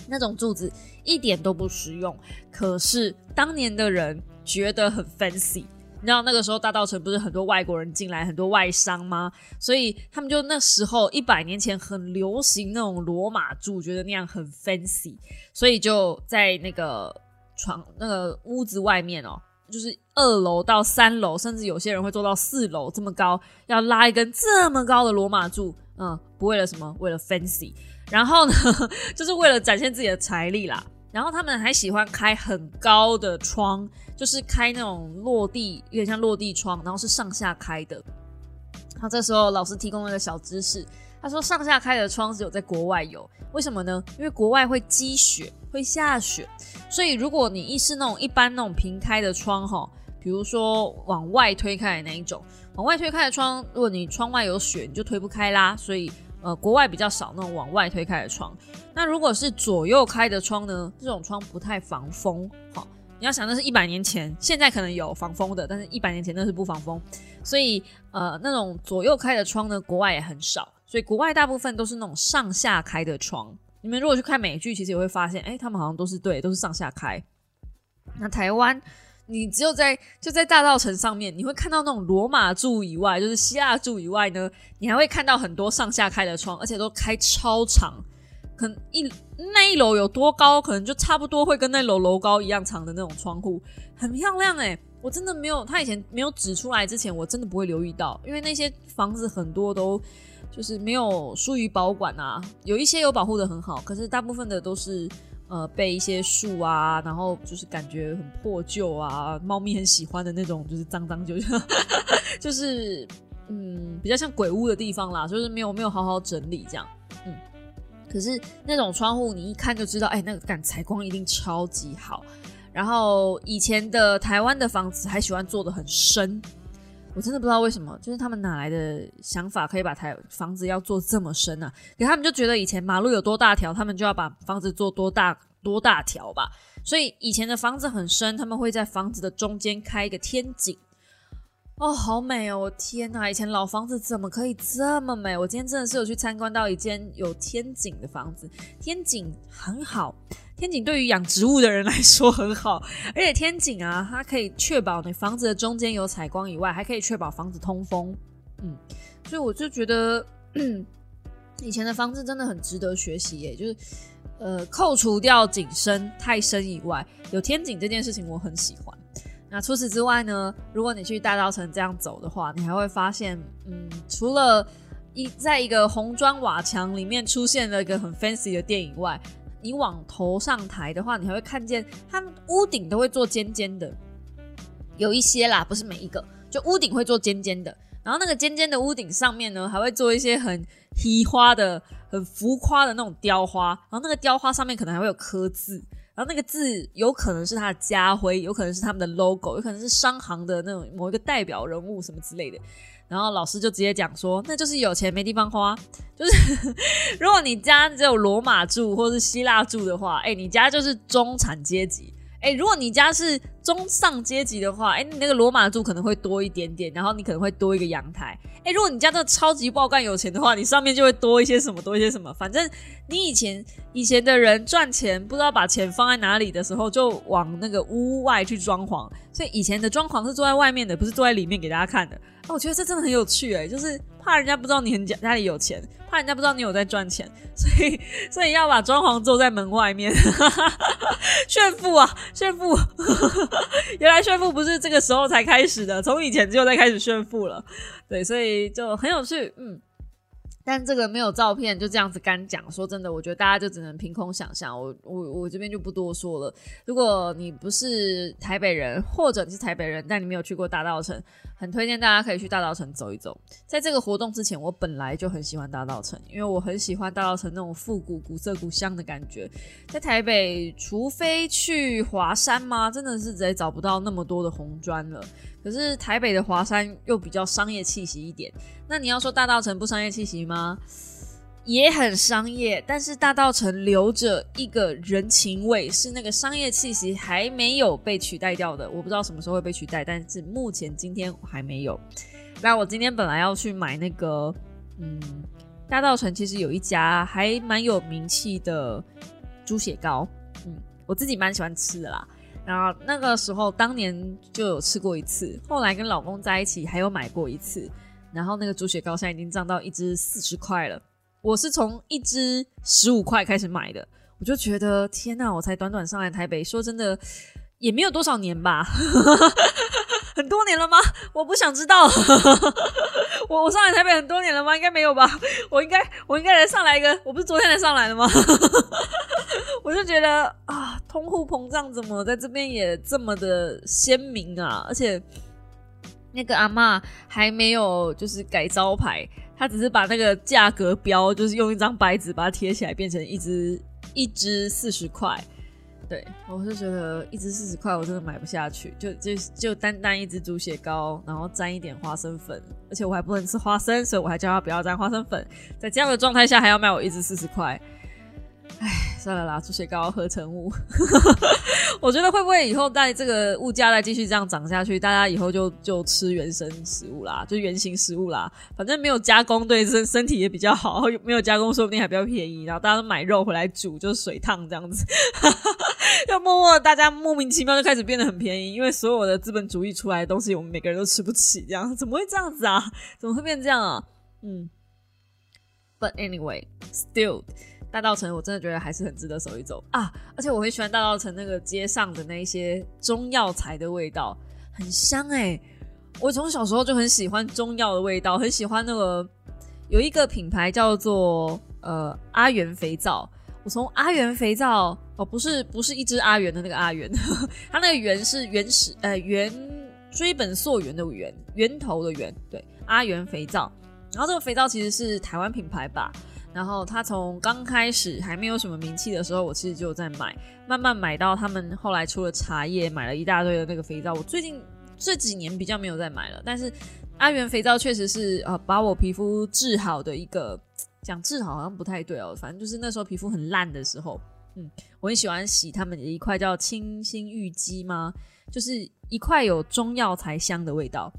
那种柱子一点都不实用，可是当年的人觉得很 fancy。你知道那个时候大稻城不是很多外国人进来，很多外商吗？所以他们就那时候一百年前很流行那种罗马柱，觉得那样很 fancy，所以就在那个床那个屋子外面哦。就是二楼到三楼，甚至有些人会做到四楼这么高，要拉一根这么高的罗马柱，嗯，不为了什么，为了 fancy，然后呢，就是为了展现自己的财力啦。然后他们还喜欢开很高的窗，就是开那种落地，有点像落地窗，然后是上下开的。好，这时候老师提供了一个小知识。他说：“上下开的窗只有在国外有，为什么呢？因为国外会积雪，会下雪，所以如果你一是那种一般那种平开的窗哈，比如说往外推开的那一种，往外推开的窗，如果你窗外有雪，你就推不开啦。所以呃，国外比较少那种往外推开的窗。那如果是左右开的窗呢？这种窗不太防风。哈，你要想那是一百年前，现在可能有防风的，但是一百年前那是不防风。所以呃，那种左右开的窗呢，国外也很少。”所以国外大部分都是那种上下开的窗。你们如果去看美剧，其实也会发现，哎，他们好像都是对，都是上下开。那台湾，你只有在就在大道城上面，你会看到那种罗马柱以外，就是希腊柱以外呢，你还会看到很多上下开的窗，而且都开超长，可能一那一楼有多高，可能就差不多会跟那楼楼高一样长的那种窗户，很漂亮哎。我真的没有，他以前没有指出来之前，我真的不会留意到，因为那些房子很多都。就是没有疏于保管啊，有一些有保护的很好，可是大部分的都是呃被一些树啊，然后就是感觉很破旧啊，猫咪很喜欢的那种，就是脏脏旧，就是嗯比较像鬼屋的地方啦，就是没有没有好好整理这样，嗯，可是那种窗户你一看就知道，哎，那个感采光一定超级好，然后以前的台湾的房子还喜欢做的很深。我真的不知道为什么，就是他们哪来的想法，可以把台房子要做这么深啊？可他们就觉得以前马路有多大条，他们就要把房子做多大多大条吧。所以以前的房子很深，他们会在房子的中间开一个天井。哦，好美哦！我天哪，以前老房子怎么可以这么美？我今天真的是有去参观到一间有天井的房子，天井很好。天井对于养植物的人来说很好，而且天井啊，它可以确保你房子的中间有采光以外，还可以确保房子通风。嗯，所以我就觉得 以前的房子真的很值得学习耶。就是呃，扣除掉井深太深以外，有天井这件事情我很喜欢。那除此之外呢，如果你去大稻城这样走的话，你还会发现，嗯，除了一在一个红砖瓦墙里面出现了一个很 fancy 的电影外，你往头上抬的话，你还会看见他们屋顶都会做尖尖的，有一些啦，不是每一个，就屋顶会做尖尖的。然后那个尖尖的屋顶上面呢，还会做一些很奇花的、很浮夸的那种雕花。然后那个雕花上面可能还会有刻字，然后那个字有可能是他的家徽，有可能是他们的 logo，有可能是商行的那种某一个代表人物什么之类的。然后老师就直接讲说，那就是有钱没地方花。就是 如果你家只有罗马柱或是希腊柱的话，哎，你家就是中产阶级。哎，如果你家是中上阶级的话，哎，你那个罗马柱可能会多一点点，然后你可能会多一个阳台。哎，如果你家的超级爆干有钱的话，你上面就会多一些什么，多一些什么。反正你以前以前的人赚钱不知道把钱放在哪里的时候，就往那个屋外去装潢。所以以前的装潢是坐在外面的，不是坐在里面给大家看的。哦，我觉得这真的很有趣哎，就是怕人家不知道你很家家里有钱。怕人家不知道你有在赚钱，所以所以要把装潢做在门外面，炫富啊炫富！原来炫富不是这个时候才开始的，从以前就在开始炫富了。对，所以就很有趣，嗯。但这个没有照片，就这样子干讲。说真的，我觉得大家就只能凭空想象。我我我这边就不多说了。如果你不是台北人，或者你是台北人，但你没有去过大稻城，很推荐大家可以去大稻城走一走。在这个活动之前，我本来就很喜欢大稻城，因为我很喜欢大稻城那种复古、古色古香的感觉。在台北，除非去华山吗？真的是直接找不到那么多的红砖了。可是台北的华山又比较商业气息一点，那你要说大道城不商业气息吗？也很商业，但是大道城留着一个人情味，是那个商业气息还没有被取代掉的。我不知道什么时候会被取代，但是目前今天还没有。那我今天本来要去买那个，嗯，大道城其实有一家还蛮有名气的猪血糕，嗯，我自己蛮喜欢吃的啦。然后那个时候，当年就有吃过一次，后来跟老公在一起还有买过一次。然后那个猪血糕现在已经涨到一只四十块了，我是从一只十五块开始买的，我就觉得天呐，我才短短上来台北，说真的也没有多少年吧。很多年了吗？我不想知道。我我上来台北很多年了吗？应该没有吧。我应该我应该来上来一个，我不是昨天才上来的吗？我就觉得啊，通货膨胀怎么在这边也这么的鲜明啊？而且那个阿妈还没有就是改招牌，她只是把那个价格标就是用一张白纸把它贴起来，变成一只一只四十块。对，我是觉得一只四十块，我真的买不下去。就就就单单一只猪血糕，然后沾一点花生粉，而且我还不能吃花生，所以我还叫他不要沾花生粉。在这样的状态下，还要卖我一只四十块。唉，算了啦，猪血糕合成物。我觉得会不会以后在这个物价再继续这样涨下去，大家以后就就吃原生食物啦，就原形食物啦。反正没有加工，对身身体也比较好。没有加工，说不定还比较便宜。然后大家都买肉回来煮，就是水烫这样子。要默默大家莫名其妙就开始变得很便宜，因为所有的资本主义出来的东西，我们每个人都吃不起。这样怎么会这样子啊？怎么会变这样啊？嗯。But anyway, still. 大道城我真的觉得还是很值得走一走啊！而且我很喜欢大道城那个街上的那一些中药材的味道，很香哎！我从小时候就很喜欢中药的味道，很喜欢那个有一个品牌叫做呃阿元肥皂。从阿元肥皂哦，不是不是一只阿元的那个阿元，它那个元是原始呃原追本溯源的源源头的源，对阿元肥皂。然后这个肥皂其实是台湾品牌吧。然后他从刚开始还没有什么名气的时候，我其实就在买，慢慢买到他们后来出了茶叶，买了一大堆的那个肥皂。我最近这几年比较没有再买了，但是阿元肥皂确实是呃把我皮肤治好的一个，讲治好好像不太对哦，反正就是那时候皮肤很烂的时候，嗯，我很喜欢洗他们的一块叫清新玉肌吗？就是一块有中药材香的味道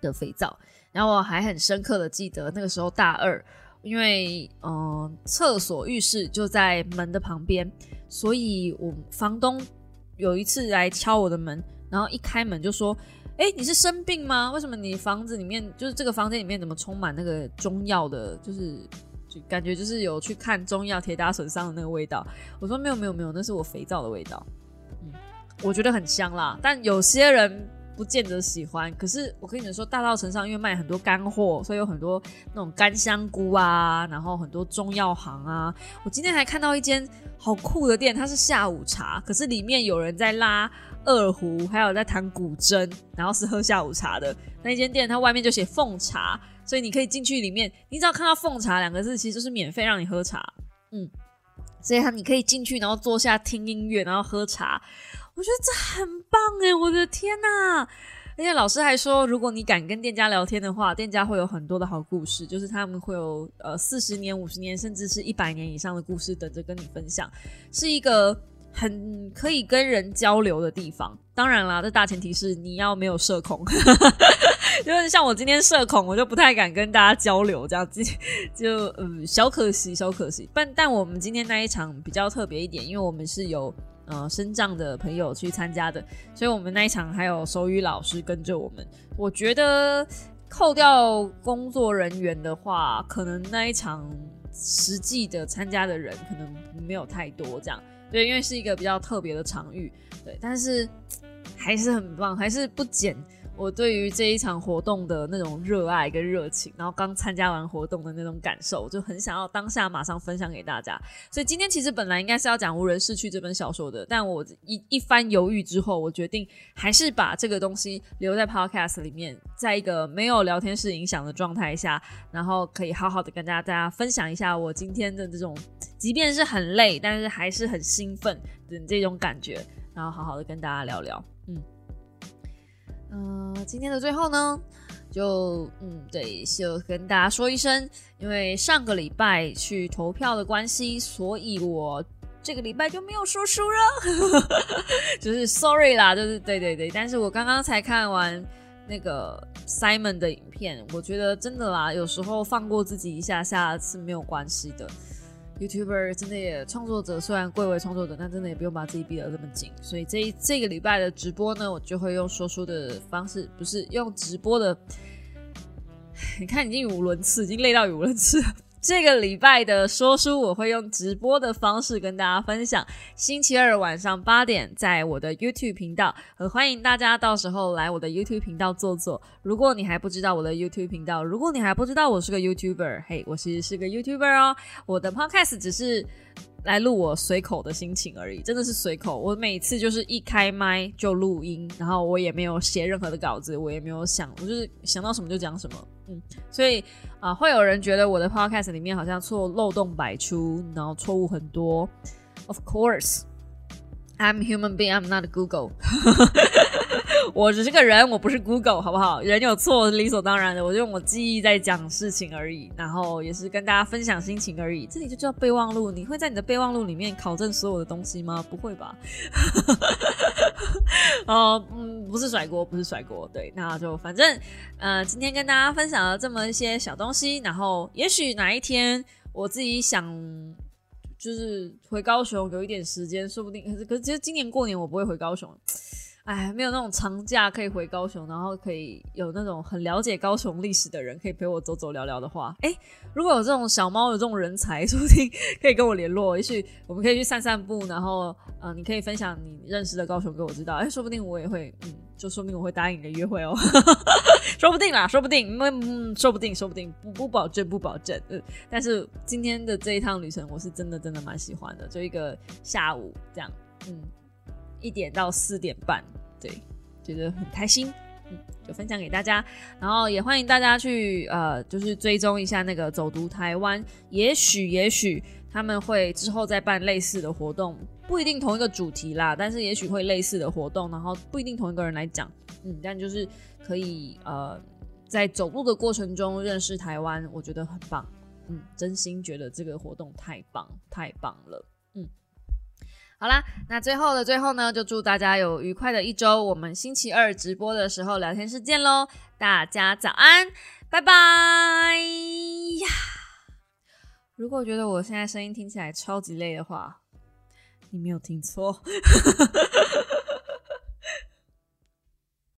的肥皂。然后我还很深刻的记得那个时候大二。因为嗯，厕所浴室就在门的旁边，所以我房东有一次来敲我的门，然后一开门就说：“哎，你是生病吗？为什么你房子里面就是这个房间里面怎么充满那个中药的？就是就感觉就是有去看中药铁打损伤的那个味道。”我说：“没有没有没有，那是我肥皂的味道。”嗯，我觉得很香啦，但有些人不见得喜欢。可是我跟你们说，大道城上因为卖很多干货，所以有很多那种干香菇啊，然后很多中药行啊。我今天还看到一间好酷的店，它是下午茶，可是里面有人在拉二胡，还有在弹古筝，然后是喝下午茶的那间店，它外面就写奉茶，所以你可以进去里面，你只要看到奉茶两个字，其实就是免费让你喝茶。嗯。所以他你可以进去，然后坐下听音乐，然后喝茶。我觉得这很棒哎！我的天呐！而且老师还说，如果你敢跟店家聊天的话，店家会有很多的好故事，就是他们会有呃四十年、五十年，甚至是一百年以上的故事等着跟你分享，是一个很可以跟人交流的地方。当然啦，这大前提是你要没有社恐。因 为像我今天社恐，我就不太敢跟大家交流，这样子就嗯小可惜，小可惜。但但我们今天那一场比较特别一点，因为我们是有呃身障的朋友去参加的，所以我们那一场还有手语老师跟着我们。我觉得扣掉工作人员的话，可能那一场实际的参加的人可能没有太多这样。对，因为是一个比较特别的场域，对，但是还是很棒，还是不减。我对于这一场活动的那种热爱跟热情，然后刚参加完活动的那种感受，就很想要当下马上分享给大家。所以今天其实本来应该是要讲《无人逝去》这本小说的，但我一一番犹豫之后，我决定还是把这个东西留在 Podcast 里面，在一个没有聊天室影响的状态下，然后可以好好的跟大家大家分享一下我今天的这种，即便是很累，但是还是很兴奋的这种感觉，然后好好的跟大家聊聊，嗯。今天的最后呢，就嗯，对，就跟大家说一声，因为上个礼拜去投票的关系，所以我这个礼拜就没有说书了，就是 sorry 啦，就是对对对，但是我刚刚才看完那个 Simon 的影片，我觉得真的啦，有时候放过自己一下下是没有关系的。YouTuber 真的也创作者，虽然贵为创作者，但真的也不用把自己逼得这么紧。所以这一这个礼拜的直播呢，我就会用说书的方式，不是用直播的。你看，已经语无伦次，已经累到语无伦次了。这个礼拜的说书，我会用直播的方式跟大家分享。星期二晚上八点，在我的 YouTube 频道，很欢迎大家到时候来我的 YouTube 频道坐坐。如果你还不知道我的 YouTube 频道，如果你还不知道我是个 YouTuber，嘿，我其实是个 YouTuber 哦。我的 Podcast 只是。来录我随口的心情而已，真的是随口。我每次就是一开麦就录音，然后我也没有写任何的稿子，我也没有想，我就是想到什么就讲什么。嗯，所以啊，会有人觉得我的 podcast 里面好像错漏洞百出，然后错误很多。Of course, I'm human being, I'm not Google. 我只是个人，我不是 Google，好不好？人有错是理所当然的，我就用我记忆在讲事情而已，然后也是跟大家分享心情而已。这里就叫备忘录，你会在你的备忘录里面考证所有的东西吗？不会吧？哦，嗯，不是甩锅，不是甩锅，对，那就反正，呃，今天跟大家分享了这么一些小东西，然后也许哪一天我自己想，就是回高雄有一点时间，说不定，可是可是其实今年过年我不会回高雄。哎，没有那种长假可以回高雄，然后可以有那种很了解高雄历史的人可以陪我走走聊聊的话，哎，如果有这种小猫有这种人才，说不定可以跟我联络，也许我们可以去散散步，然后呃，你可以分享你认识的高雄给我知道，哎，说不定我也会，嗯，就说明我会答应你的约会哦，说不定啦，说不定，嗯，说不定，说不定，不不保证，不保证，嗯，但是今天的这一趟旅程，我是真的真的蛮喜欢的，就一个下午这样，嗯。一点到四点半，对，觉得很开心，嗯，就分享给大家，然后也欢迎大家去呃，就是追踪一下那个走读台湾，也许也许他们会之后再办类似的活动，不一定同一个主题啦，但是也许会类似的活动，然后不一定同一个人来讲，嗯，但就是可以呃，在走路的过程中认识台湾，我觉得很棒，嗯，真心觉得这个活动太棒太棒了。嗯好啦，那最后的最后呢，就祝大家有愉快的一周。我们星期二直播的时候聊天室见喽，大家早安，拜拜呀！如果觉得我现在声音听起来超级累的话，你没有听错。